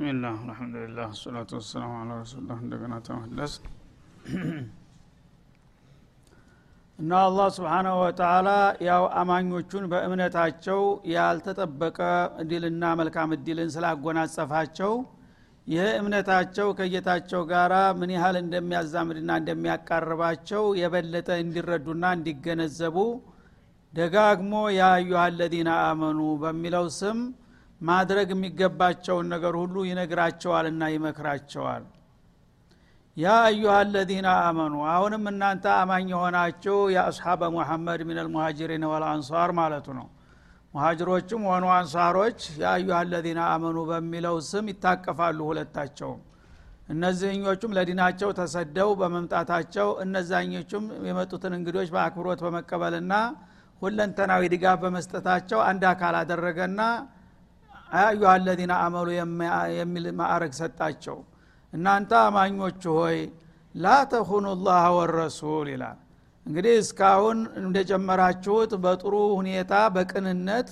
ብስሚላህ አልሐምዱሊላህ ሰላቱ ወሰላሙ አላ ረሱሉላህ እንደገና ተመለስ። እና አላህ ስብሓናሁ ወተላ ያው አማኞቹን በእምነታቸው ያልተጠበቀ እድልና መልካም እድልን ስላጎናጸፋቸው ይህ እምነታቸው ከጌታቸው ጋር ምን ያህል እንደሚያዛምድና እንደሚያቃርባቸው የበለጠ እንዲረዱና እንዲገነዘቡ ደጋግሞ ያ አዩሃ አለዚነ አመኑ በሚለው ስም ማድረግ የሚገባቸውን ነገር ሁሉ ይነግራቸዋልና ይመክራቸዋል። ያ አዩሃ አለዚነ አመኑ አሁንም እናንተ አማኝ የሆናችሁ የአስሓበ ሙሐመድ ምን አልሙሃጅሪን ወልአንሷር ማለቱ ነው። ሙሃጅሮችም ሆኑ አንሷሮች የአዩሃ አለዚነ አመኑ በሚለው ስም ይታቀፋሉ ሁለታቸውም። እነዚህኞቹም ለዲናቸው ተሰደው በመምጣታቸው እነዛኞቹም የመጡትን እንግዶች በአክብሮት በመቀበልና ሁለንተናዊ ድጋፍ በመስጠታቸው አንድ አካል አደረገና አዩሃ አለዚነ አመኑ የሚል ማዕረግ ሰጣቸው። እናንተ አማኞች ሆይ ላ ተኹኑ ላህ ወረሱል ይላል። እንግዲህ እስካሁን እንደጀመራችሁት በጥሩ ሁኔታ በቅንነት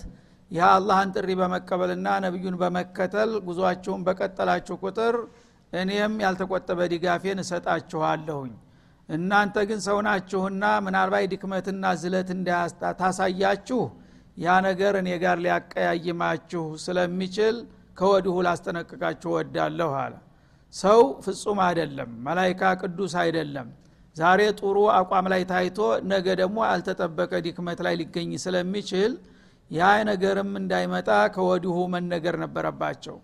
የአላህን ጥሪ በመቀበልና ነቢዩን በመከተል ጉዟችሁን በቀጠላችሁ ቁጥር እኔም ያልተቆጠበ ድጋፌን እሰጣችኋለሁኝ። እናንተ ግን ሰውናችሁና ምናልባት ድክመትና ዝለት ታሳያችሁ ያ ነገር እኔ ጋር ሊያቀያይማችሁ ስለሚችል ከወዲሁ ላስጠነቅቃችሁ ወዳለሁ አለ። ሰው ፍጹም አይደለም መላይካ ቅዱስ አይደለም። ዛሬ ጥሩ አቋም ላይ ታይቶ ነገ ደግሞ አልተጠበቀ ድክመት ላይ ሊገኝ ስለሚችል ያ ነገርም እንዳይመጣ ከወዲሁ መነገር ነበረባቸው።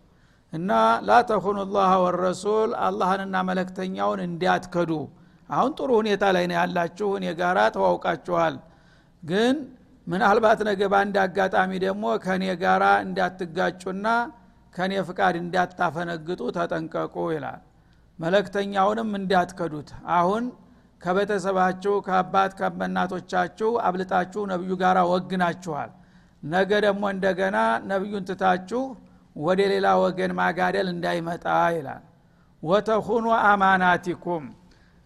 እና ላተኹኑ ላህ ወረሱል አላህንና መለክተኛውን እንዲያትከዱ። አሁን ጥሩ ሁኔታ ላይ ነው ያላችሁ እኔ ጋራ ተዋውቃችኋል። ግን ምናልባት ነገ በአንድ አጋጣሚ ደግሞ ከእኔ ጋራ እንዳትጋጩና ከእኔ ፍቃድ እንዳታፈነግጡ ተጠንቀቁ ይላል። መለክተኛውንም እንዳትከዱት። አሁን ከቤተሰባችሁ ከአባት ከበናቶቻችሁ አብልጣችሁ ነቢዩ ጋር ወግናችኋል። ነገ ደግሞ እንደገና ነቢዩን ትታችሁ ወደ ሌላ ወገን ማጋደል እንዳይመጣ ይላል። ወተኹኑ አማናቲኩም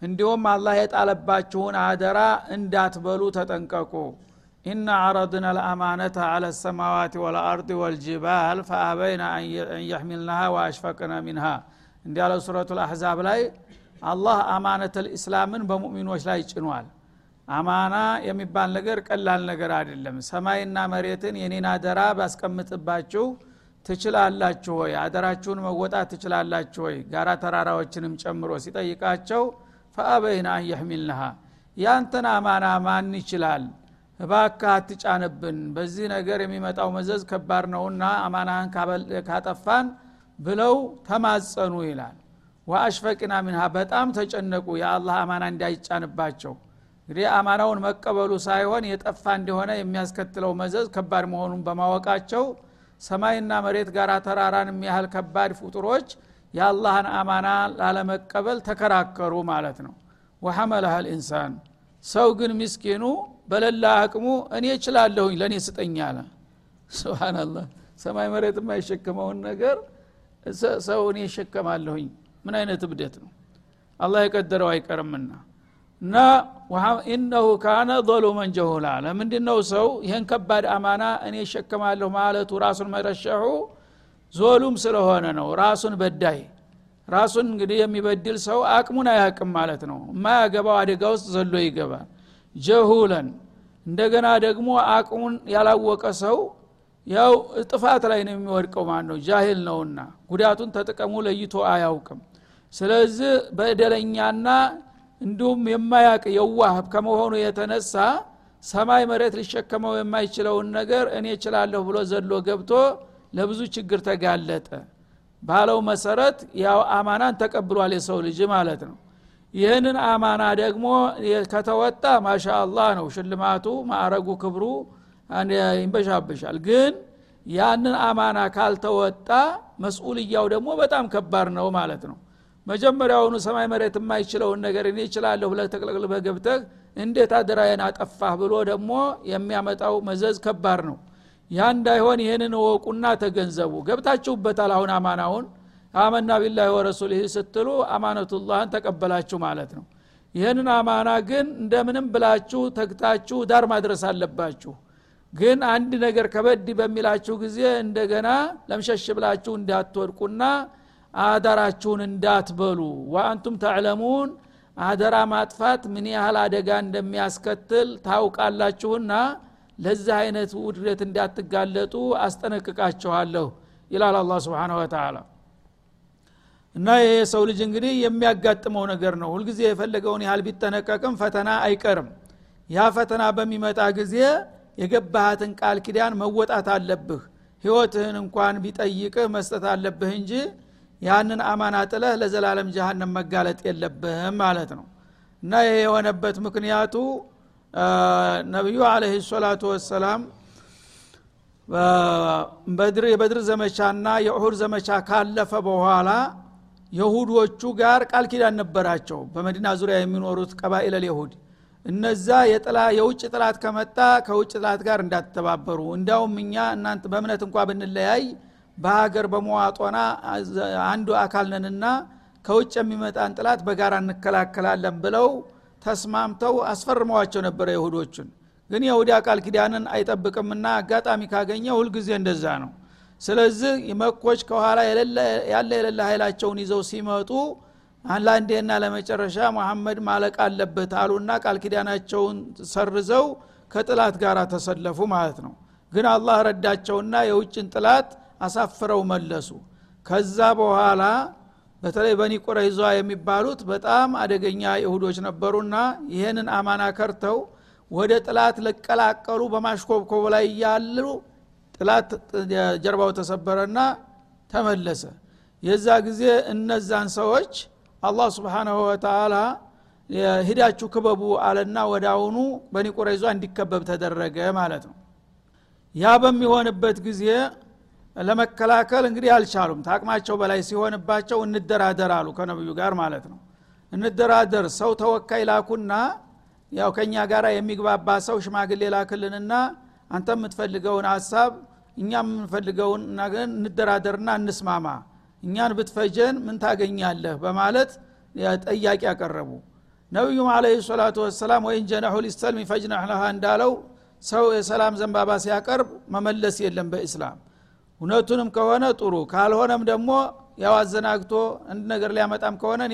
እንዲሁም አላህ የጣለባችሁን አደራ እንዳትበሉ ተጠንቀቁ ኢና አረድና ልአማነተ አለ ሰማዋት ወልአርድ ወልጅባል ፈአበይና አን የሕሚልናሃ ወአሽፈቅነ ሚንሃ እንዲያለው ሱረቱ ልአሕዛብ ላይ አላህ አማነት ልእስላምን በሙእሚኖች ላይ ጭኗል። አማና የሚባል ነገር ቀላል ነገር አይደለም። ሰማይና መሬትን የኔን አደራ ባስቀምጥባችሁ ትችላላችሁ ወይ? አደራችሁን መወጣት ትችላላችሁ ወይ? ጋራ ተራራዎችንም ጨምሮ ሲጠይቃቸው ፈአበይና አን የሕሚልናሃ ያንተን አማና ማን ይችላል እባካ አትጫንብን። በዚህ ነገር የሚመጣው መዘዝ ከባድ ነውና አማናህን ካጠፋን ብለው ተማጸኑ ይላል። ወአሽፈቅና ሚንሃ በጣም ተጨነቁ። የአላህ አማና እንዳይጫንባቸው። እንግዲህ አማናውን መቀበሉ ሳይሆን የጠፋ እንደሆነ የሚያስከትለው መዘዝ ከባድ መሆኑን በማወቃቸው ሰማይና መሬት ጋር ተራራን የሚያህል ከባድ ፍጡሮች የአላህን አማና ላለመቀበል ተከራከሩ ማለት ነው። ወሐመለሃ ልኢንሳን። ሰው ግን ምስኪኑ በለላ አቅሙ እኔ እችላለሁኝ ለእኔ ስጠኝ አለ። ስብናላህ ሰማይ መሬት የማይሸከመውን ነገር ሰው እኔ ይሸከማለሁኝ ምን አይነት እብደት ነው? አላህ የቀደረው አይቀርምና። እና ኢነሁ ካነ ظሉመን ጀሁላ ለምንድ ነው ሰው ይህን ከባድ አማና እኔ ይሸከማለሁ ማለቱ ራሱን መረሸሑ ዞሉም ስለሆነ ነው። ራሱን በዳይ። ራሱን እንግዲህ የሚበድል ሰው አቅሙን አያቅም ማለት ነው። የማያገባው አደጋ ውስጥ ዘሎ ይገባል። ጀሁለን እንደገና ደግሞ አቅሙን ያላወቀ ሰው ያው ጥፋት ላይ ነው የሚወድቀው ማለት ነው ጃሂል ነውና ጉዳቱን ተጥቀሙ ለይቶ አያውቅም። ስለዚህ በደለኛና እንዲሁም የማያቅ የዋህ ከመሆኑ የተነሳ ሰማይ መሬት ሊሸከመው የማይችለውን ነገር እኔ እችላለሁ ብሎ ዘሎ ገብቶ ለብዙ ችግር ተጋለጠ። ባለው መሰረት ያው አማናን ተቀብሏል የሰው ልጅ ማለት ነው ይህንን አማና ደግሞ ከተወጣ ማሻ አላህ ነው። ሽልማቱ ማዕረጉ ክብሩ ይንበሻበሻል። ግን ያንን አማና ካልተወጣ መስኡልያው ደግሞ በጣም ከባድ ነው ማለት ነው። መጀመሪያውኑ ሰማይ መሬት የማይችለውን ነገር እኔ ይችላለሁ ብለህ ተቅለቅልበህ ገብተህ እንዴት አደራዬን አጠፋህ ብሎ ደግሞ የሚያመጣው መዘዝ ከባድ ነው። ያ እንዳይሆን ይህንን እወቁና ተገንዘቡ። ገብታችሁበታል አሁን አማናውን አመና ቢላህ ወረሱልህ ስትሉ አማነቱላህን ተቀበላችሁ ማለት ነው። ይህንን አማና ግን እንደምንም ብላችሁ ተግታችሁ ዳር ማድረስ አለባችሁ። ግን አንድ ነገር ከበድ በሚላችሁ ጊዜ እንደገና ለምሸሽ ብላችሁ እንዳትወድቁና አደራችሁን እንዳትበሉ። ወአንቱም ተዕለሙን አደራ ማጥፋት ምን ያህል አደጋ እንደሚያስከትል ታውቃላችሁና ለዚህ አይነት ውድረት እንዳትጋለጡ አስጠነቅቃችኋለሁ ይላል አላ ስብን ወተላ እና ይህ የሰው ልጅ እንግዲህ የሚያጋጥመው ነገር ነው። ሁልጊዜ የፈለገውን ያህል ቢጠነቀቅም ፈተና አይቀርም። ያ ፈተና በሚመጣ ጊዜ የገባሃትን ቃል ኪዳን መወጣት አለብህ። ህይወትህን እንኳን ቢጠይቅህ መስጠት አለብህ እንጂ ያንን አማና ጥለህ ለዘላለም ጀሃነም መጋለጥ የለብህም ማለት ነው። እና ይህ የሆነበት ምክንያቱ ነቢዩ አለህ ሰላቱ ወሰላም የበድር ዘመቻና የኡሁድ ዘመቻ ካለፈ በኋላ የሁዶቹ ጋር ቃል ኪዳን ነበራቸው። በመዲና ዙሪያ የሚኖሩት ቀባኢለል የሁድ እነዛ የውጭ ጥላት ከመጣ ከውጭ ጥላት ጋር እንዳትተባበሩ። እንዲያውም እኛ እናንተ በእምነት እንኳ ብንለያይ በሀገር በመዋጦና አንዱ አካል ነንና ከውጭ የሚመጣን ጥላት በጋራ እንከላከላለን ብለው ተስማምተው አስፈርመዋቸው ነበረ የሁዶችን ግን የሁዲ ቃል ኪዳንን አይጠብቅምና አጋጣሚ ካገኘ ሁልጊዜ እንደዛ ነው ስለዚህ መኮች ከኋላ ያለ የሌለ ኃይላቸውን ይዘው ሲመጡ ለአንዴና ለመጨረሻ መሐመድ ማለቅ አለበት አሉና ቃል ኪዳናቸውን ሰርዘው ከጥላት ጋር ተሰለፉ ማለት ነው። ግን አላህ ረዳቸውና የውጭን ጥላት አሳፍረው መለሱ። ከዛ በኋላ በተለይ በኒ ቁረይዟ የሚባሉት በጣም አደገኛ ይሁዶች ነበሩና ይህንን አማና ከርተው ወደ ጥላት ለቀላቀሉ በማሽኮብኮብ ላይ እያሉ ጥላት ጀርባው ተሰበረና ተመለሰ። የዛ ጊዜ እነዛን ሰዎች አላህ ስብሓናሁ ወተላ ሂዳችሁ ክበቡ አለና ወደ አሁኑ በኒ ቁረይዟ እንዲከበብ ተደረገ ማለት ነው። ያ በሚሆንበት ጊዜ ለመከላከል እንግዲህ አልቻሉም። ታቅማቸው በላይ ሲሆንባቸው እንደራደር አሉ ከነብዩ ጋር ማለት ነው። እንደራደር ሰው ተወካይ ላኩና ያው ከእኛ ጋር የሚግባባ ሰው ሽማግሌ ላክልንና አንተ የምትፈልገውን ሀሳብ እኛም የምንፈልገውን እንደራደርና እንስማማ። እኛን ብትፈጀን ምን ታገኛለህ? በማለት ጠያቂ ያቀረቡ ነቢዩም አለ ሰላቱ ወሰላም ወይን ጀነሑ ሊሰልም ፈጅነሕ ለሃ እንዳለው ሰው የሰላም ዘንባባ ሲያቀርብ መመለስ የለም በእስላም እውነቱንም ከሆነ ጥሩ ካልሆነም ደግሞ ያው አዘናግቶ አንድ ነገር ሊያመጣም ከሆነ እኔ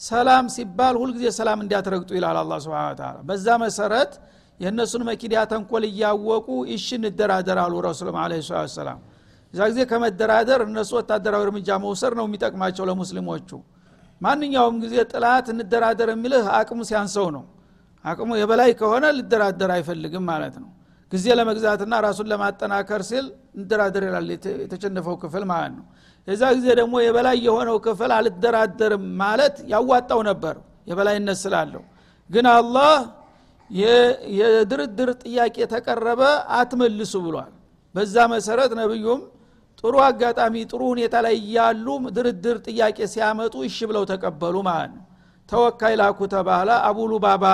ሰላም ሲባል ሁልጊዜ ሰላም እንዲያትረግጡ ይላል አላ ስብን በዛ መሰረት የእነሱን መኪዲያ ተንኮል እያወቁ ይሽ እንደራደር አሉ ረሱልም አለ ሰላም እዛ ጊዜ ከመደራደር እነሱ ወታደራዊ እርምጃ መውሰድ ነው የሚጠቅማቸው ለሙስሊሞቹ። ማንኛውም ጊዜ ጥላት እንደራደር የሚልህ አቅሙ ሲያንሰው ነው። አቅሙ የበላይ ከሆነ ልደራደር አይፈልግም ማለት ነው። ጊዜ ለመግዛትና ራሱን ለማጠናከር ሲል እንደራደር ይላል የተሸነፈው ክፍል ማለት ነው። የዛ ጊዜ ደግሞ የበላይ የሆነው ክፍል አልደራደርም ማለት ያዋጣው ነበር የበላይነት ስላለው። ግን አላህ የድርድር ጥያቄ ተቀረበ አትመልሱ ብሏል። በዛ መሰረት ነብዩም ጥሩ አጋጣሚ ጥሩ ሁኔታ ላይ ያሉ ድርድር ጥያቄ ሲያመጡ እሺ ብለው ተቀበሉ ማለት ነው። ተወካይ ላኩ ተባለ አቡሉ ባባ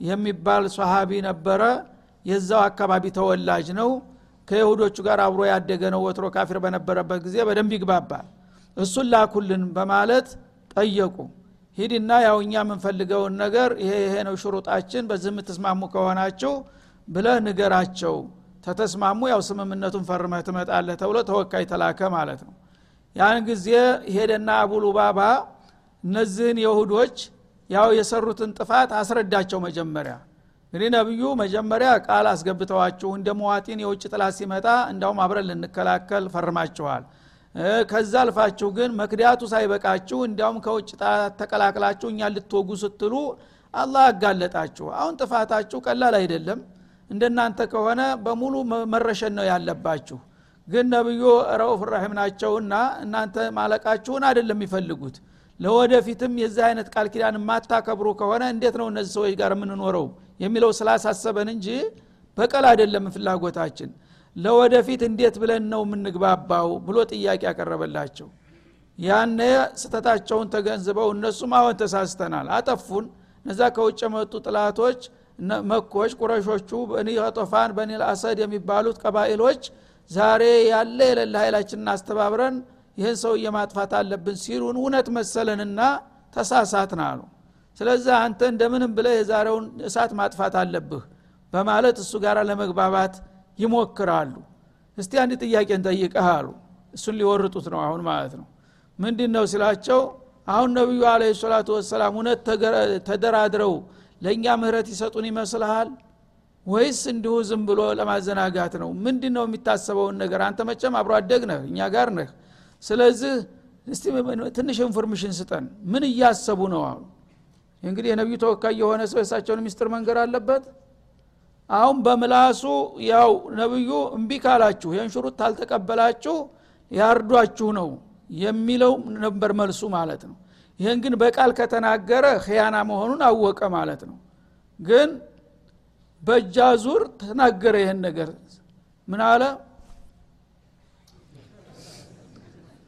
የሚባል ሰሃቢ ነበረ። የዛው አካባቢ ተወላጅ ነው። ከይሁዶቹ ጋር አብሮ ያደገ ነው። ወትሮ ካፊር በነበረበት ጊዜ በደንብ ይግባባል። እሱን ላኩልን በማለት ጠየቁ ሂድና ያው እኛ የምንፈልገውን ነገር ይሄ ይሄ ነው ሽሩጣችን በዚህ የምትስማሙ ከሆናችሁ ብለህ ንገራቸው። ተተስማሙ ያው ስምምነቱን ፈርመህ ትመጣለህ ተብሎ ተወካይ ተላከ ማለት ነው። ያን ጊዜ ሄደና አቡሉባባ እነዚህን የሁዶች ያው የሰሩትን ጥፋት አስረዳቸው መጀመሪያ። እንግዲህ ነቢዩ መጀመሪያ ቃል አስገብተዋችሁ እንደ መዋጢን የውጭ ጥላት ሲመጣ እንዳውም አብረን ልንከላከል ፈርማችኋል ከዛ አልፋችሁ ግን መክዳቱ ሳይበቃችሁ እንዲያውም ከውጭ ተቀላቅላችሁ እኛ ልትወጉ ስትሉ አላህ አጋለጣችሁ። አሁን ጥፋታችሁ ቀላል አይደለም። እንደናንተ ከሆነ በሙሉ መረሸን ነው ያለባችሁ። ግን ነብዩ ረኡፍ ራሒም ናቸውና እናንተ ማለቃችሁን አይደለም የሚፈልጉት። ለወደፊትም የዚህ አይነት ቃል ኪዳን የማታከብሩ ከሆነ እንዴት ነው እነዚህ ሰዎች ጋር የምንኖረው? የሚለው ስላሳሰበን እንጂ በቀል አይደለም ፍላጎታችን ለወደፊት እንዴት ብለን ነው የምንግባባው ብሎ ጥያቄ ያቀረበላቸው ያነ ስተታቸውን ተገንዝበው እነሱም አሁን ተሳስተናል። አጠፉን። እነዛ ከውጭ የመጡ ጥላቶች መኮች ቁረሾቹ በኒ ጦፋን በኒ አሰድ የሚባሉት ቀባኢሎች ዛሬ ያለ የሌለ ኃይላችንን አስተባብረን ይህን ሰው የማጥፋት አለብን ሲሉን እውነት መሰለንና ተሳሳትን አሉ። ስለዚህ አንተ እንደምንም ብለህ የዛሬውን እሳት ማጥፋት አለብህ በማለት እሱ ጋር ለመግባባት ይሞክራሉ። እስቲ አንድ ጥያቄ እንጠይቀህ አሉ። እሱን ሊወርጡት ነው አሁን ማለት ነው። ምንድን ነው ሲላቸው አሁን ነቢዩ አለ ሰላቱ ወሰላም እውነት ተደራድረው ለእኛ ምህረት ይሰጡን ይመስልሃል? ወይስ እንዲሁ ዝም ብሎ ለማዘናጋት ነው? ምንድን ነው የሚታሰበውን ነገር? አንተ መቸም አብሮ አደግ ነህ እኛ ጋር ነህ። ስለዚህ እስቲ ትንሽ information ስጠን። ምን እያሰቡ ነው አሁን እንግዲህ የነቢዩ ተወካይ የሆነ ሰው የሳቸውን ሚስጥር መንገር አለበት አሁን በምላሱ ያው ነብዩ እምቢ ካላችሁ ይህን ታልተቀበላችሁ ያርዷችሁ ነው የሚለው ነበር መልሱ ማለት ነው። ይህን ግን በቃል ከተናገረ ክያና መሆኑን አወቀ ማለት ነው። ግን በእጃ ዙር ተናገረ ይህን ነገር። ምን አለ?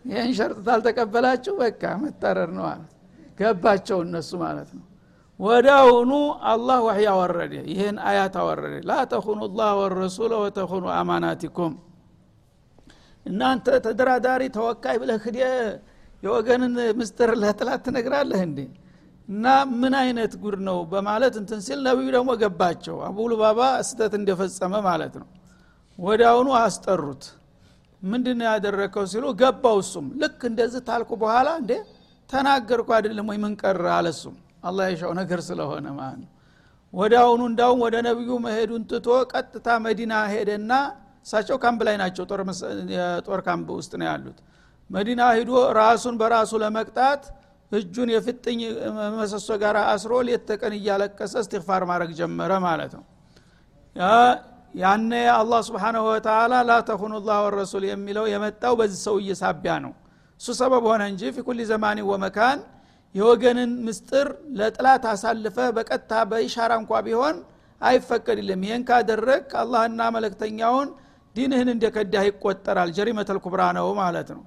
ይህን ሸርጥ ታልተቀበላችሁ በቃ መጠረር ነው ገባቸው እነሱ ማለት ነው ወዳውኑ አላህ ወህይ አወረደ። ይህን አያት አወረደ። ላ ተኹኑ ላህ ወረሱለ ወተኹኑ አማናቲኩም። እናንተ ተደራዳሪ ተወካይ ብለህ ክደ የወገንን ምስጥር ለጥላት ትነግራለህ እንዴ? እና ምን አይነት ጉድ ነው በማለት እንትን ሲል ነቢዩ ደግሞ ገባቸው። አቡሉባባ ስተት እንደፈጸመ ማለት ነው። ወዳውኑ አስጠሩት። ምንድን ነው ያደረከው ሲሉ ገባው እሱም። ልክ እንደዚህ ታልኩ በኋላ እንዴ ተናገርኩ አይደለም ወይ ምን ቀረ አለሱም አላህ የሻው ነገር ስለሆነ ማለት ነው። ወዳውኑ እንዳውም ወደ ነቢዩ መሄዱን ትቶ ቀጥታ መዲና ሄደና እሳቸው ካምፕ ላይ ናቸው። የጦር ካምፕ ውስጥ ነው ያሉት። መዲና ሂዶ ራሱን በራሱ ለመቅጣት እጁን የፍጥኝ መሰሶ ጋር አስሮ ሌት እያለቀሰ እስትግፋር ማድረግ ጀመረ ማለት ነው። يعني الله سبحانه وتعالى لا تخونوا الله والرسول የሚለው የመጣው በዚህ ሰውዬ ሳቢያ ነው። እሱ ሰበብ ሆነ እንጂ في كل زمان ومكان የወገንን ምስጥር ለጠላት አሳልፈ በቀጥታ በ إشارة እንኳ ቢሆን አይፈቀድልም። ይህን ካደረግ አላህና መለክተኛውን ዲንህን እንደ ከዳህ ይቆጠራል። ጀሪመተል ኩብራ ነው ማለት ነው።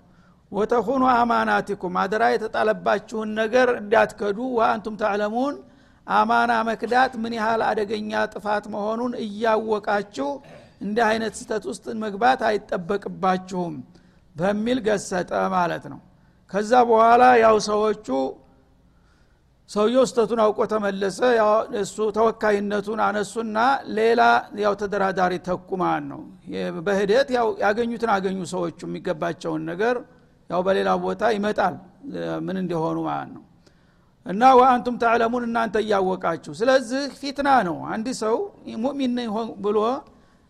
ወተኹኑ አማናቲኩም አደራ የተጣለባችሁን ነገር እንዳትከዱ። ወአንቱም ተዕለሙን አማና መክዳት ምን ያህል አደገኛ ጥፋት መሆኑን እያወቃችሁ እንዲህ አይነት ስተት ውስጥ መግባት አይጠበቅባችሁም በሚል ገሰጠ ማለት ነው። ከዛ በኋላ ያው ሰዎቹ ሰውየው ስተቱን አውቆ ተመለሰ። እሱ ተወካይነቱን አነሱና ሌላ ያው ተደራዳሪ ተኩማን ነው። በሂደት ያው ያገኙትን አገኙ ሰዎቹ የሚገባቸውን ነገር ያው በሌላ ቦታ ይመጣል። ምን እንደሆኑ ማለት ነው። እና ወአንቱም ተዕለሙን እናንተ እያወቃችሁ። ስለዚህ ፊትና ነው። አንድ ሰው ሙእሚን ብሎ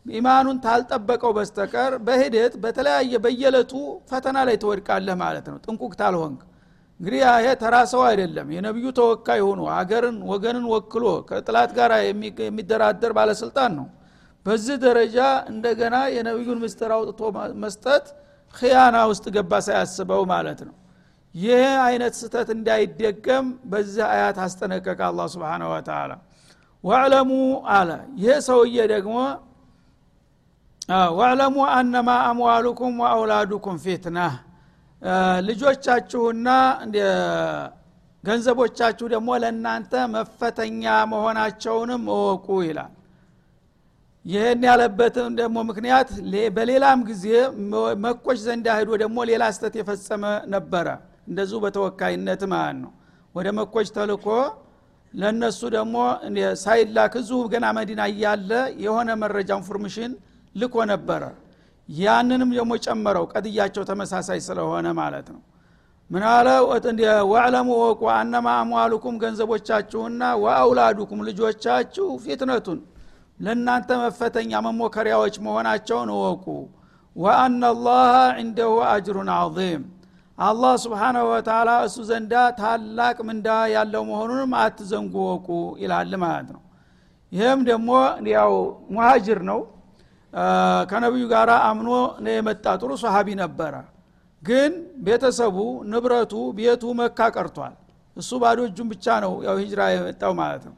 ኢማኑን ታልጠበቀው በስተቀር በሂደት በተለያየ በየለቱ ፈተና ላይ ትወድቃለህ ማለት ነው። ጥንቁቅ ታልሆንክ እንግዲህ ይሄ ተራ ሰው አይደለም። የነቢዩ ተወካይ ሆኖ አገርን ወገንን ወክሎ ከጥላት ጋር የሚደራደር ባለስልጣን ነው። በዚህ ደረጃ እንደገና የነቢዩን ምስጢር አውጥቶ መስጠት ክያና ውስጥ ገባ ሳያስበው ማለት ነው። ይህ አይነት ስተት እንዳይደገም በዚህ አያት አስጠነቀቀ አላ ስብን ወተላ ወዕለሙ አለ። ይህ ሰውዬ ደግሞ ወዕለሙ አነማ አምዋሉኩም ወአውላዱኩም ፊትና ልጆቻችሁና ገንዘቦቻችሁ ደግሞ ለእናንተ መፈተኛ መሆናቸውንም እወቁ ይላል። ይህን ያለበትም ደግሞ ምክንያት በሌላም ጊዜ መኮች ዘንድ ሂዶ ደግሞ ሌላ ስተት የፈጸመ ነበረ። እንደዚሁ በተወካይነት ማለት ነው። ወደ መኮች ተልኮ ለእነሱ ደግሞ ሳይላክ እዚሁ ገና መዲና እያለ የሆነ መረጃ information ልኮ ነበረ ያንንም ደግሞ ጨመረው። ቀድያቸው ተመሳሳይ ስለሆነ ማለት ነው። ምን አለ ወዕለሙ ወቁ አነማ አምዋሉኩም ገንዘቦቻችሁና ወአውላዱኩም ልጆቻችሁ ፊትነቱን ለእናንተ መፈተኛ መሞከሪያዎች መሆናቸውን እወቁ። ወአና ላህ ዕንደሁ አጅሩን አዚም አላህ ስብሓናሁ ወተላ እሱ ዘንዳ ታላቅ ምንዳ ያለው መሆኑንም አትዘንጉ ወቁ ይላል ማለት ነው። ይህም ደግሞ ያው ሙሃጅር ነው ከነቢዩ ጋር አምኖ የመጣ። ጥሩ ሰሃቢ ነበረ። ግን ቤተሰቡ ንብረቱ ቤቱ መካ ቀርቷል። እሱ ባዶ እጁን ብቻ ነው ያው ሂጅራ የመጣው ማለት ነው።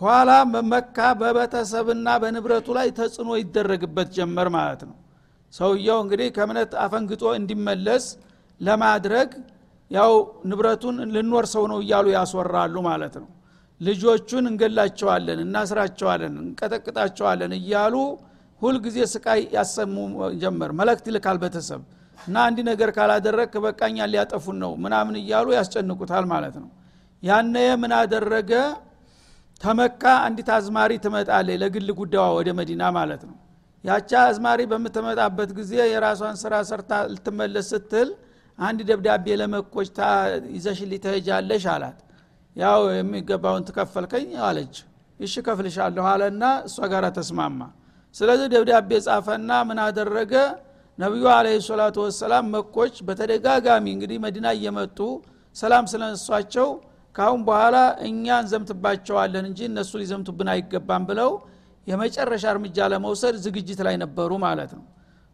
ኋላ መካ በቤተሰብና በንብረቱ ላይ ተጽዕኖ ይደረግበት ጀመር ማለት ነው። ሰውየው እንግዲህ ከእምነት አፈንግጦ እንዲመለስ ለማድረግ ያው ንብረቱን ልኖር ሰው ነው እያሉ ያስወራሉ ማለት ነው። ልጆቹን እንገላቸዋለን እናስራቸዋለን እንቀጠቅጣቸዋለን እያሉ ሁልጊዜ ስቃይ ያሰሙ ጀመር። መለክት ይልካል ቤተሰብ። እና አንድ ነገር ካላደረግ በቃኛ ሊያጠፉን ነው ምናምን እያሉ ያስጨንቁታል ማለት ነው። ያነ ምን አደረገ? ተመካ አንዲት አዝማሪ ትመጣለች ለግል ጉዳዋ ወደ መዲና ማለት ነው። ያቻ አዝማሪ በምትመጣበት ጊዜ የራሷን ስራ ሰርታ ልትመለስ ስትል አንድ ደብዳቤ ለመኮች ይዘሽልኝ ትሄጃለሽ አላት። ያው የሚገባውን ትከፈልከኝ አለች። እሺ ከፍልሻለሁ አለና እሷ ጋር ተስማማ ስለዚህ ደብዳቤ ጻፈና ምን አደረገ? ነቢዩ አለ ሰላቱ ወሰላም መኮች በተደጋጋሚ እንግዲህ መዲና እየመጡ ሰላም ስለነሷቸው ካሁን በኋላ እኛ እንዘምትባቸዋለን እንጂ እነሱ ሊዘምቱብን አይገባም ብለው የመጨረሻ እርምጃ ለመውሰድ ዝግጅት ላይ ነበሩ ማለት ነው።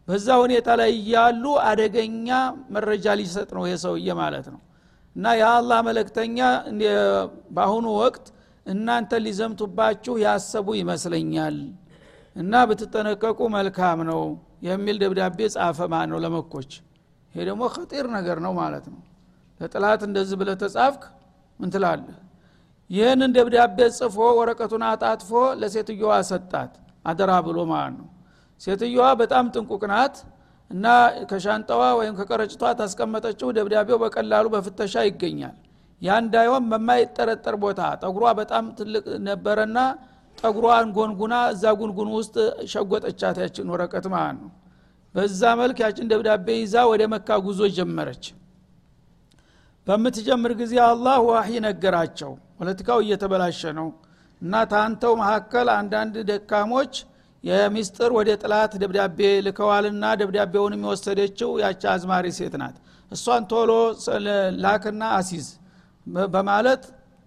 በዛ ሁኔታ ላይ እያሉ አደገኛ መረጃ ሊሰጥ ነው ይሄ ሰውዬ ማለት ነው። እና የአላህ መለክተኛ በአሁኑ ወቅት እናንተ ሊዘምቱባችሁ ያሰቡ ይመስለኛል እና ብትጠነቀቁ መልካም ነው የሚል ደብዳቤ ጻፈ ማን ነው ለመኮች። ይሄ ደግሞ ከጢር ነገር ነው ማለት ነው። ለጥላት እንደዚህ ብለ ተጻፍክ ምን ትላለህ? ይህንን ደብዳቤ ጽፎ ወረቀቱን አጣጥፎ ለሴትዮዋ ሰጣት። አደራ ብሎ ማለት ነው። ሴትዮዋ በጣም ጥንቁቅ ናት እና ከሻንጣዋ ወይም ከቀረጭቷ ታስቀመጠችው ደብዳቤው በቀላሉ በፍተሻ ይገኛል። ያ እንዳይሆን በማይጠረጠር ቦታ ጠጉሯ በጣም ትልቅ ነበረና ጠጉሯን ጎንጉና እዛ ጉንጉን ውስጥ ሸጎጠቻት ያችን ወረቀት ማለት ነው። በዛ መልክ ያችን ደብዳቤ ይዛ ወደ መካ ጉዞ ጀመረች። በምትጀምር ጊዜ አላህ ዋሂ ነገራቸው። ፖለቲካው እየተበላሸ ነው እና ታንተው መካከል አንዳንድ ደካሞች የሚስጥር ወደ ጥላት ደብዳቤ ልከዋልና ደብዳቤውን የሚወሰደችው ያቺ አዝማሪ ሴት ናት። እሷን ቶሎ ላክና አሲዝ በማለት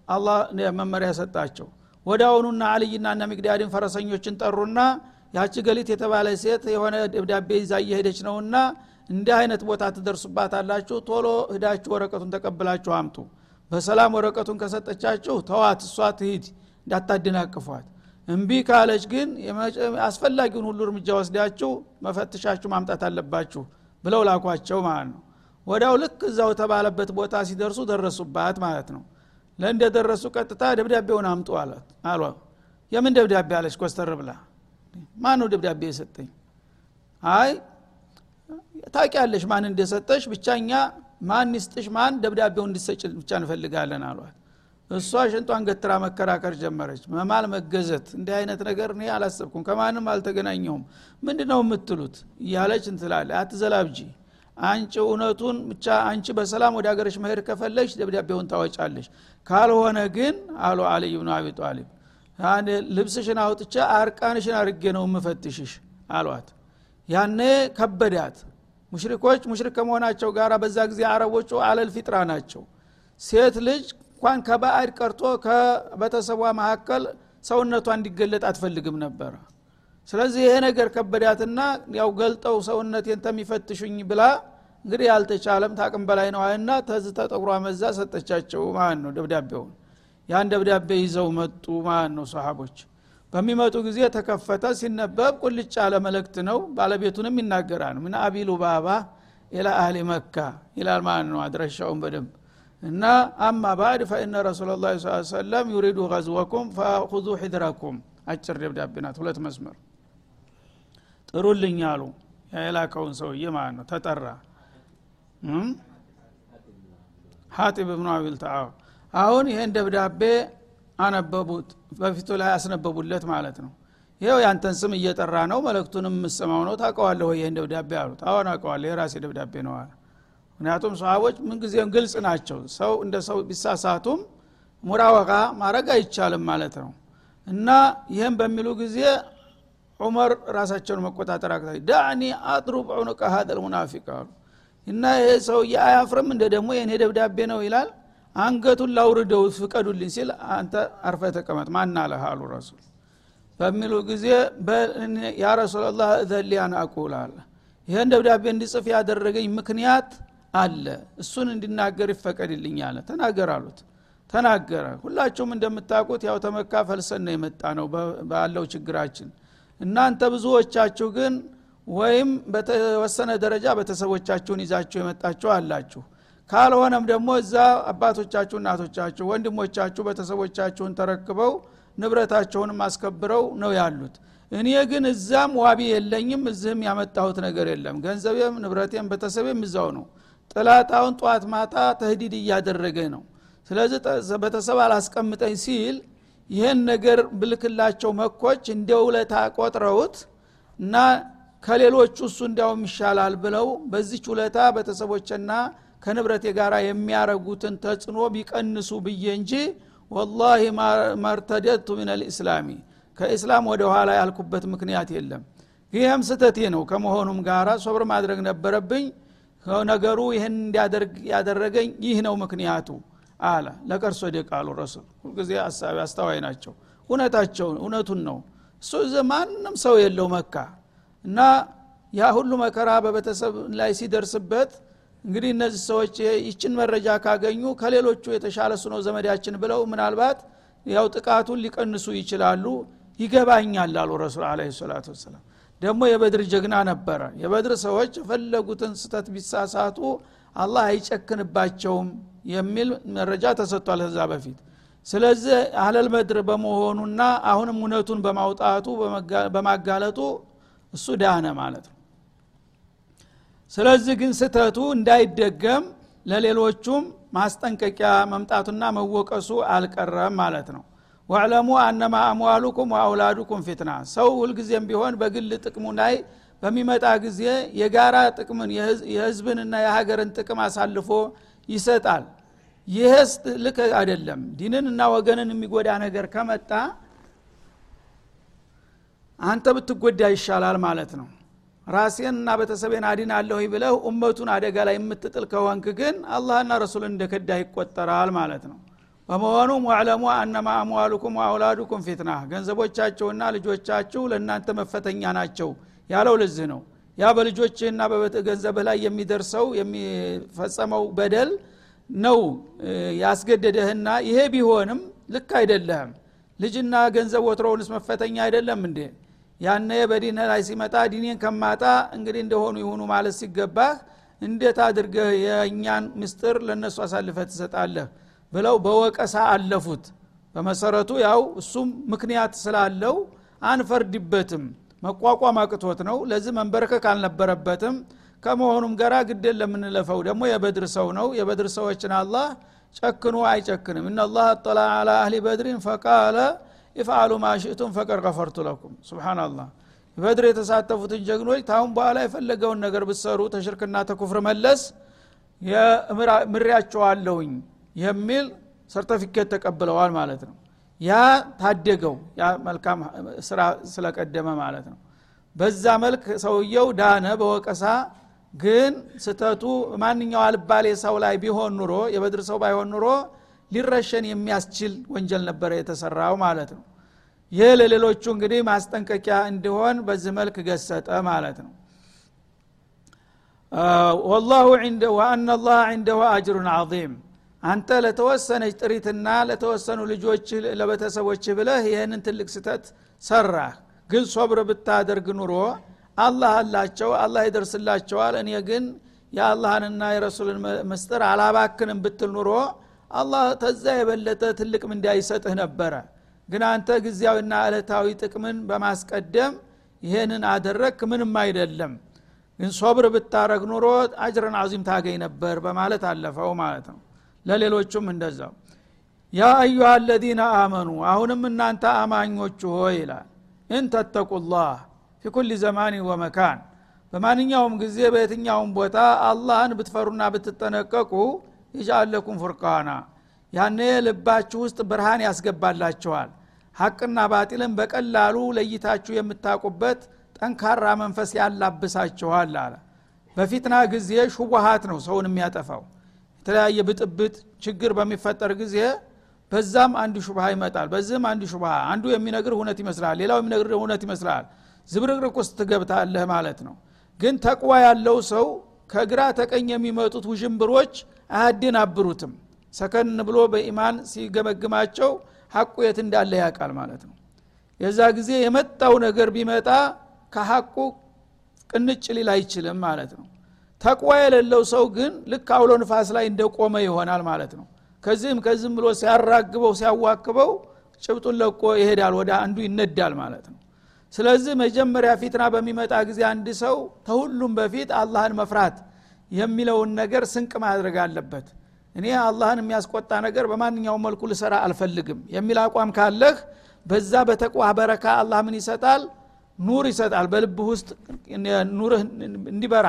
አላህ መመሪያ ሰጣቸው ወደ አሁኑና አልይና እነ ሚግዳድን ፈረሰኞችን ጠሩና ያቺ ገሊት የተባለ ሴት የሆነ ደብዳቤ ይዛ እየሄደች ነውና እንዲህ አይነት ቦታ ትደርሱባታላችሁ። ቶሎ ህዳችሁ ወረቀቱን ተቀብላችሁ አምጡ። በሰላም ወረቀቱን ከሰጠቻችሁ ተዋት እሷ ትሂድ እንዳታደናቅፏት። እምቢ ካለች ግን አስፈላጊውን ሁሉ እርምጃ ወስዳችሁ መፈትሻችሁ ማምጣት አለባችሁ ብለው ላኳቸው ማለት ነው። ወዳው ልክ እዛው የተባለበት ቦታ ሲደርሱ ደረሱባት ማለት ነው ለእንደደረሱ ቀጥታ ደብዳቤውን አምጡ አላት። አሏ የምን ደብዳቤ አለች ኮስተር ብላ? ማን ነው ደብዳቤ የሰጠኝ? አይ ታቂያለሽ ማን እንደሰጠሽ ብቻኛ ማን ይስጥሽ ማን ደብዳቤው እንዲሰጭ ብቻ እንፈልጋለን አሏት። እሷ ሽንጧን ገትራ መከራከር ጀመረች። መማል መገዘት እንዲህ አይነት ነገር እኔ አላሰብኩም ከማንም አልተገናኘሁም። ምንድ ነው የምትሉት? እያለች እንትላለ አትዘላብጂ አንቺ እውነቱን ብቻ አንቺ በሰላም ወደ ሀገርሽ መሄድ ከፈለግሽ ደብዳቤውን ታወጫለሽ። ካልሆነ ግን አሉ አልይ ብኑ አቢ ጣሊብ ልብስሽን አውጥቻ አርቃንሽን አርጌ ነው የምፈትሽሽ አሏት። ያኔ ከበዳት። ሙሽሪኮች ሙሽሪክ ከመሆናቸው ጋር በዛ ጊዜ አረቦቹ አለል ናቸው። ሴት ልጅ እንኳን ከባዕድ ቀርቶ ከቤተሰቧ መካከል ሰውነቷ እንዲገለጥ አትፈልግም ነበረ ስለዚህ ይሄ ነገር ከበዳትና ያው ገልጠው ሰውነቴን ተሚፈትሹኝ ብላ እንግዲህ ያልተቻለም ታቅም በላይ ነው እና ተዝ ተጠጉሯ መዛ ሰጠቻቸው ማለት ነው ደብዳቤውን። ያን ደብዳቤ ይዘው መጡ ማለት ነው ሰሃቦች። በሚመጡ ጊዜ ተከፈተ። ሲነበብ ቁልጭ ያለ መልእክት ነው። ባለቤቱንም ይናገራል። ምን አቢሉ ባባ ኢላ አህሊ መካ ይላል ማለት ነው አድረሻውን በደንብ። እና አማ ባዕድ ፈኢነ ረሱላ ላ ሰለም ዩሪዱ ገዝወኩም ፈኹዙ ሒድረኩም። አጭር ደብዳቤ ናት። ሁለት መስመር ጥሩልኝ አሉ። የላከውን ሰውዬ ማለት ነው። ተጠራ። ሀጢብ ብኑ አቢልታ አሁን ይሄን ደብዳቤ አነበቡት። በፊቱ ላይ አስነበቡለት ማለት ነው። ይኸው ያንተን ስም እየጠራ ነው መለክቱንም የምሰማው ነው። ታውቀዋለሁ ይህን ደብዳቤ አሉት። አሁን አውቀዋለሁ የራሴ ደብዳቤ ነው አለ። ምክንያቱም ሰሃቦች ምንጊዜም ግልጽ ናቸው። ሰው እንደ ሰው ቢሳሳቱም ሙራወቃ ማድረግ አይቻልም ማለት ነው። እና ይህም በሚሉ ጊዜ ዑመር ራሳቸውን መቆጣጠር አቅታ ዳዕኒ አጥሩብ ዑኑቀ ሀደል ሙናፊቅ አሉ። እና ይሄ ሰውዬ አያፍርም? እንደ ደግሞ የእኔ ደብዳቤ ነው ይላል። አንገቱን ላውርደው ፍቀዱልኝ ሲል አንተ አርፈ ተቀመጥ ማን አሉ ረሱል። በሚሉ ጊዜ ያ ረሱላላህ እዘሊያን አቁል አለ። ይህን ደብዳቤ እንዲጽፍ ያደረገኝ ምክንያት አለ። እሱን እንዲናገር ይፈቀድልኝ አለ። ተናገር አሉት። ተናገረ። ሁላችሁም እንደምታውቁት ያው ተመካ ፈልሰን ነው የመጣ ነው ባለው ችግራችን እናንተ ብዙዎቻችሁ ግን ወይም በተወሰነ ደረጃ ቤተሰቦቻችሁን ይዛችሁ የመጣችሁ አላችሁ። ካልሆነም ደግሞ እዛ አባቶቻችሁ እናቶቻችሁ ወንድሞቻችሁ ቤተሰቦቻችሁን ተረክበው ንብረታቸውንም አስከብረው ነው ያሉት። እኔ ግን እዛም ዋቢ የለኝም እዚህም ያመጣሁት ነገር የለም። ገንዘቤም ንብረቴም ቤተሰቤም እዛው ነው። ጥላታውን ጠዋት ማታ ተህዲድ እያደረገ ነው። ስለዚህ ቤተሰብ አላስቀምጠኝ ሲል ይህን ነገር ብልክላቸው መኮች እንደ ውለታ ቆጥረውት እና ከሌሎቹ እሱ እንዲያውም ይሻላል ብለው በዚች ውለታ ቤተሰቦችና ከንብረቴ ጋር የሚያረጉትን ተጽዕኖ ቢቀንሱ ብዬ እንጂ ወላሂ መርተደቱ ምን ልእስላሚ ከእስላም ወደ ኋላ ያልኩበት ምክንያት የለም። ይህም ስተቴ ነው። ከመሆኑም ጋራ ሶብር ማድረግ ነበረብኝ። ነገሩ ይህን እንዲያደርግ ያደረገኝ ይህ ነው ምክንያቱ አለ። ለቀርሶ ደቃሉ ረሱል። ሁልጊዜ አሳቢ አስተዋይ ናቸው። እውነታቸው እውነቱን ነው። እሱ ማንም ሰው የለው መካ። እና ያ ሁሉ መከራ በቤተሰብ ላይ ሲደርስበት እንግዲህ እነዚህ ሰዎች ይችን መረጃ ካገኙ ከሌሎቹ የተሻለ ነው ዘመዳችን ብለው ምናልባት ያው ጥቃቱን ሊቀንሱ ይችላሉ ይገባኛል አሉ ረሱል አለ ሰላቱ ወሰላም ደግሞ የበድር ጀግና ነበረ። የበድር ሰዎች የፈለጉትን ስተት ቢሳሳቱ አላህ አይጨክንባቸውም የሚል መረጃ ተሰጥቷል ከዛ በፊት። ስለዚህ አህለል በድር በመሆኑና አሁንም እውነቱን በማውጣቱ በማጋለጡ እሱ ዳነ ማለት ነው። ስለዚህ ግን ስተቱ እንዳይደገም ለሌሎቹም ማስጠንቀቂያ መምጣቱና መወቀሱ አልቀረም ማለት ነው ወዕለሙ አነማ አምዋሉኩም ወአውላዱኩም ፊትና ሰው ሁልጊዜም ቢሆን በግል ጥቅሙ ላይ በሚመጣ ጊዜ የጋራ ጥቅምን የህዝብንና የሀገርን ጥቅም አሳልፎ ይሰጣል። ይህስ ልክ አይደለም። ዲንን እና ወገንን የሚጎዳ ነገር ከመጣ አንተ ብትጎዳ ይሻላል ማለት ነው። ራሴን እና ቤተሰቤን አድናለሁ ብለህ ኡመቱን አደጋ ላይ የምትጥል ከሆንክ ግን አላህና ረሱልን እንደከዳ ይቆጠራል ማለት ነው በመሆኑም ወዕለሙ አነማ አምዋሉኩም ወአውላዱኩም ፊትና። ገንዘቦቻቸውና ልጆቻችሁ ለእናንተ መፈተኛ ናቸው ያለው ልዝህ ነው። ያ በልጆችህና በገንዘብህ ላይ የሚደርሰው የሚፈጸመው በደል ነው ያስገደደህና ይሄ ቢሆንም ልክ አይደለህም። ልጅና ገንዘብ ወትሮውንስ መፈተኛ አይደለም እንዴ? ያነ በዲን ላይ ሲመጣ ዲኔን ከማጣ እንግዲህ እንደሆኑ ይሁኑ ማለት ሲገባህ እንዴት አድርገህ የእኛን ምስጥር ለእነሱ አሳልፈ ትሰጣለህ ብለው በወቀሳ አለፉት። በመሰረቱ ያው እሱም ምክንያት ስላለው አንፈርድበትም። መቋቋም አቅቶት ነው። ለዚህ መንበረከክ አልነበረበትም። ከመሆኑም ጋራ ግዴን ለምንለፈው ደግሞ የበድር ሰው ነው። የበድር ሰዎችን አላህ ጨክኖ አይጨክንም። እናላህ አጠላ አላ አህሊ በድሪን ፈቃለ ይፍአሉ ማሽእቱም ፈቀድ ገፈርቱ ለኩም። ስብናላህ በድር የተሳተፉትን ጀግኖች ታሁን በኋላ የፈለገውን ነገር ብትሰሩ ተሽርክና ተኩፍር መለስ ምሪያቸዋለሁኝ የሚል ሰርተፊኬት ተቀብለዋል ማለት ነው። ያ ታደገው ያ መልካም ስራ ስለቀደመ ማለት ነው። በዛ መልክ ሰውየው ዳነ በወቀሳ። ግን ስተቱ ማንኛው አልባሌ ሰው ላይ ቢሆን ኑሮ የበድር ሰው ባይሆን ኑሮ ሊረሸን የሚያስችል ወንጀል ነበረ የተሰራው ማለት ነው። ይህ ለሌሎቹ እንግዲህ ማስጠንቀቂያ እንዲሆን በዚህ መልክ ገሰጠ ማለት ነው። ወላሁ ወአና ላህ አጅሩን አዚም አንተ ለተወሰነች ጥሪትና ለተወሰኑ ልጆች ለቤተሰቦች ብለህ ይህንን ትልቅ ስተት ሰራህ። ግን ሶብር ብታደርግ ኑሮ አላህ አላቸው አላህ ይደርስላቸዋል። እኔ ግን የአላህንና የረሱልን ምስጥር አላባክንም ብትል ኑሮ አላህ ተዛ የበለጠ ትልቅ ምንዳ ይሰጥህ ነበረ። ግን አንተ ጊዜያዊና ዕለታዊ ጥቅምን በማስቀደም ይሄንን አደረክ ምንም አይደለም። ግን ሶብር ብታረግ ኑሮ አጅረን አዚም ታገኝ ነበር በማለት አለፈው ማለት ነው ለሌሎቹም እንደዛው። ያ አዩሃ አለዚነ አመኑ አሁንም እናንተ አማኞቹ ሆይ ይላል። እንተተቁላህ ፊ ኩል ዘማን ወመካን በማንኛውም ጊዜ በየትኛውም ቦታ አላህን ብትፈሩና ብትጠነቀቁ ይጃለኩም ፉርቃና ያኔ ልባችሁ ውስጥ ብርሃን ያስገባላችኋል። ሐቅና ባጢልን በቀላሉ ለይታችሁ የምታውቁበት ጠንካራ መንፈስ ያላብሳችኋል አለ። በፊትና ጊዜ ሹቡሃት ነው ሰውን የሚያጠፋው የተለያየ ብጥብጥ ችግር በሚፈጠር ጊዜ በዛም አንድ ሹብሃ ይመጣል በዚህም አንድ ሹብሃ። አንዱ የሚነግር እውነት ይመስላል ሌላው የሚነግር እውነት ይመስላል። ዝብርቅርቅ ውስጥ ትገብታለህ ማለት ነው። ግን ተቅዋ ያለው ሰው ከግራ ተቀኝ የሚመጡት ውዥንብሮች አያደናብሩትም። ሰከን ብሎ በኢማን ሲገመግማቸው ሐቁ የት እንዳለ ያውቃል ማለት ነው። የዛ ጊዜ የመጣው ነገር ቢመጣ ከሐቁ ቅንጭ ሊል አይችልም ማለት ነው ተቅዋ የሌለው ሰው ግን ልክ አውሎ ንፋስ ላይ እንደቆመ ይሆናል ማለት ነው። ከዚህም ከዚህም ብሎ ሲያራግበው ሲያዋክበው ጭብጡን ለቆ ይሄዳል ወደ አንዱ ይነዳል ማለት ነው። ስለዚህ መጀመሪያ ፊትና በሚመጣ ጊዜ አንድ ሰው ተሁሉም በፊት አላህን መፍራት የሚለውን ነገር ስንቅ ማድረግ አለበት። እኔ አላህን የሚያስቆጣ ነገር በማንኛውም መልኩ ልሰራ አልፈልግም የሚል አቋም ካለህ በዛ በተቋ በረካ አላህ ምን ይሰጣል? ኑር ይሰጣል። በልብህ ውስጥ ኑርህ እንዲበራ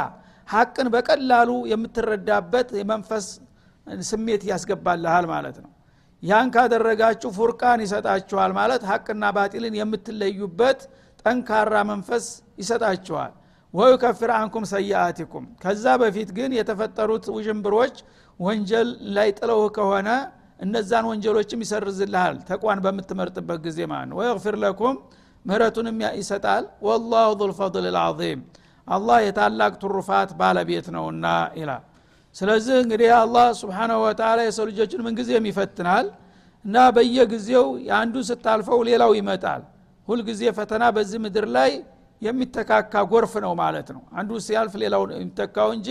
ሀቅን በቀላሉ የምትረዳበት የመንፈስ ስሜት ያስገባልሃል ማለት ነው። ያን ካደረጋችሁ ፉርቃን ይሰጣችኋል ማለት ሀቅና ባጢልን የምትለዩበት ጠንካራ መንፈስ ይሰጣችኋል። ወዩከፍር አንኩም ሰይአቲኩም። ከዛ በፊት ግን የተፈጠሩት ውዥንብሮች ወንጀል ላይ ጥለውህ ከሆነ እነዛን ወንጀሎችም ይሰርዝልሃል ተቋን በምትመርጥበት ጊዜ ማለት ነው። ወየግፊር ለኩም ምህረቱንም ይሰጣል። ወላሁ ዙልፈضል ልዓظም አላህ የታላቅ ትሩፋት ባለቤት ነውና ይላል። ስለዚህ እንግዲህ አላህ ስብሓናሁ ወተላ የሰው ልጆችን ምንጊዜም ይፈትናል እና በየጊዜው የአንዱን ስታልፈው ሌላው ይመጣል። ሁልጊዜ ፈተና በዚህ ምድር ላይ የሚተካካ ጎርፍ ነው ማለት ነው። አንዱ ሲያልፍ ሌላው የሚተካው እንጂ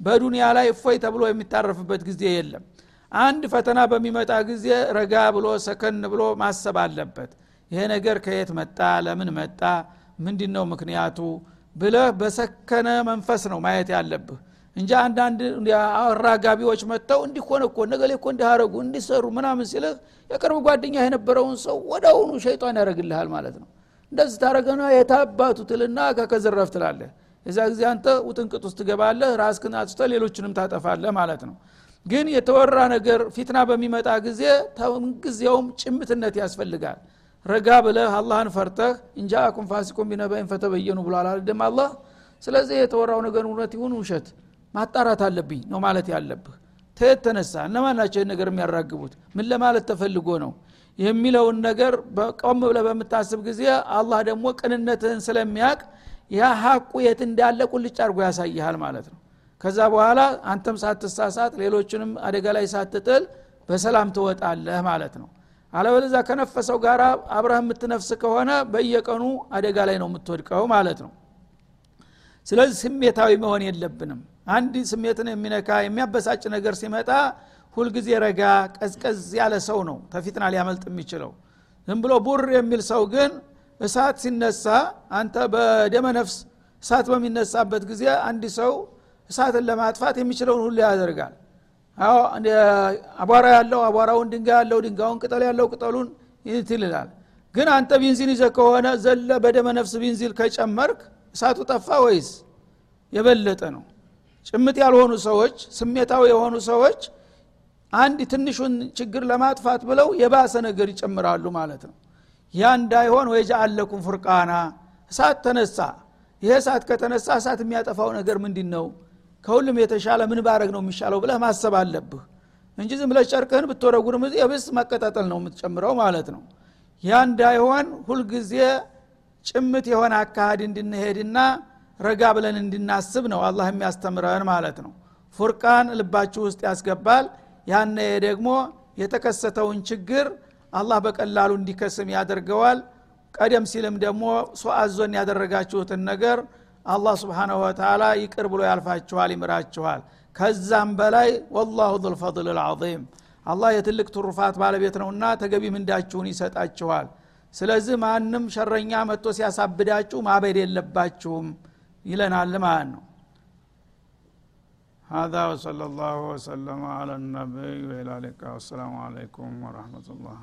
በዱንያ ላይ እፎይ ተብሎ የሚታረፍበት ጊዜ የለም። አንድ ፈተና በሚመጣ ጊዜ ረጋ ብሎ ሰከን ብሎ ማሰብ አለበት። ይሄ ነገር ከየት መጣ? ለምን መጣ? ምንድ ነው ምክንያቱ ብለህ በሰከነ መንፈስ ነው ማየት ያለብህ እንጂ አንዳንድ አራጋቢዎች መጥተው እንዲኮነ እኮ ነገሌ እኮ እንዲያረጉ እንዲሰሩ ምናምን ሲልህ የቅርብ ጓደኛ የነበረውን ሰው ወዳውኑ ሸይጣን ያደረግልሃል ማለት ነው። እንደዚህ ታረገና የታባቱ ትልና ከከዝረፍ ትላለህ። የዛ ጊዜ አንተ ውጥንቅጥ ውስጥ ትገባለህ ራስክን አጽተ ሌሎችንም ታጠፋለህ ማለት ነው። ግን የተወራ ነገር ፊትና በሚመጣ ጊዜ ምንጊዜውም ጭምትነት ያስፈልጋል ረጋ ብለህ አላህን ፈርተህ እንጃአኩም ፋሲኩም ቢነበይን ፈተበየኑ ብሏል አልደም አላህ። ስለዚህ የተወራው ነገር እውነት ይሁን ውሸት ማጣራት አለብኝ ነው ማለት ያለብህ። ተየት ተነሳ። እነማን ናቸው ነገር የሚያራግቡት? ምን ለማለት ተፈልጎ ነው? የሚለውን ነገር ቆም ብለ በምታስብ ጊዜ አላህ ደግሞ ቅንነትህን ስለሚያቅ ያ ሀቁ የት እንዳለ ቁልጭ አድርጎ ያሳይሃል ማለት ነው። ከዛ በኋላ አንተም ሳትሳሳት ሌሎችንም አደጋ ላይ ሳትጥል በሰላም ትወጣለህ ማለት ነው አለበለዛ ከነፈሰው ጋር አብረህ የምትነፍስ ከሆነ በየቀኑ አደጋ ላይ ነው የምትወድቀው ማለት ነው። ስለዚህ ስሜታዊ መሆን የለብንም። አንድ ስሜትን የሚነካ የሚያበሳጭ ነገር ሲመጣ ሁልጊዜ ረጋ ቀዝቀዝ ያለ ሰው ነው ተፊትና ሊያመልጥ የሚችለው። ዝም ብሎ ቡር የሚል ሰው ግን እሳት ሲነሳ አንተ በደመ ነፍስ እሳት በሚነሳበት ጊዜ አንድ ሰው እሳትን ለማጥፋት የሚችለውን ሁሉ ያደርጋል አቧራ ያለው አቧራውን ድንጋይ ያለው ድንጋዩን ቅጠል ያለው ቅጠሉን ይትልላል ግን አንተ ቢንዚን ይዘ ከሆነ ዘለ በደመ ነፍስ ቢንዚል ከጨመርክ እሳቱ ጠፋ ወይስ? የበለጠ ነው። ጭምት ያልሆኑ ሰዎች ስሜታዊ የሆኑ ሰዎች አንድ ትንሹን ችግር ለማጥፋት ብለው የባሰ ነገር ይጨምራሉ ማለት ነው። ያ እንዳይሆን ወየጃአለኩም ፉርቃና እሳት ተነሳ። ይሄ እሳት ከተነሳ እሳት የሚያጠፋው ነገር ምንድን ነው ከሁሉም የተሻለ ምን ባረግ ነው የሚሻለው ብለህ ማሰብ አለብህ እንጂ ዝም ብለህ ጨርቅህን ብትወረጉርም የብስ ማቀጣጠል ነው የምትጨምረው ማለት ነው። ያ እንዳይሆን ሁልጊዜ ጭምት የሆነ አካሃድ እንድንሄድና ረጋ ብለን እንድናስብ ነው አላህ የሚያስተምረን ማለት ነው። ፉርቃን ልባችሁ ውስጥ ያስገባል። ያነ ደግሞ የተከሰተውን ችግር አላህ በቀላሉ እንዲከስም ያደርገዋል። ቀደም ሲልም ደግሞ ሶአዞን ያደረጋችሁትን ነገር አላህ ስብሓናሁ ወተላ ይቅር ብሎ ያልፋችኋል ይምራችኋል ከዛም በላይ ወላሁ ዙልፈضል ልዓظም አላህ የትልቅ ትሩፋት ባለቤት ነውና ተገቢ ምንዳችሁን ይሰጣችኋል። ስለዚህ ማንም ሸረኛ መጥቶ ሲያሳብዳችሁ ማበድ የለባችሁም ይለናል ማለት ነው። هذا وصلى الله وسلم على النبي وعلى اله والسلام عليكم ورحمه الله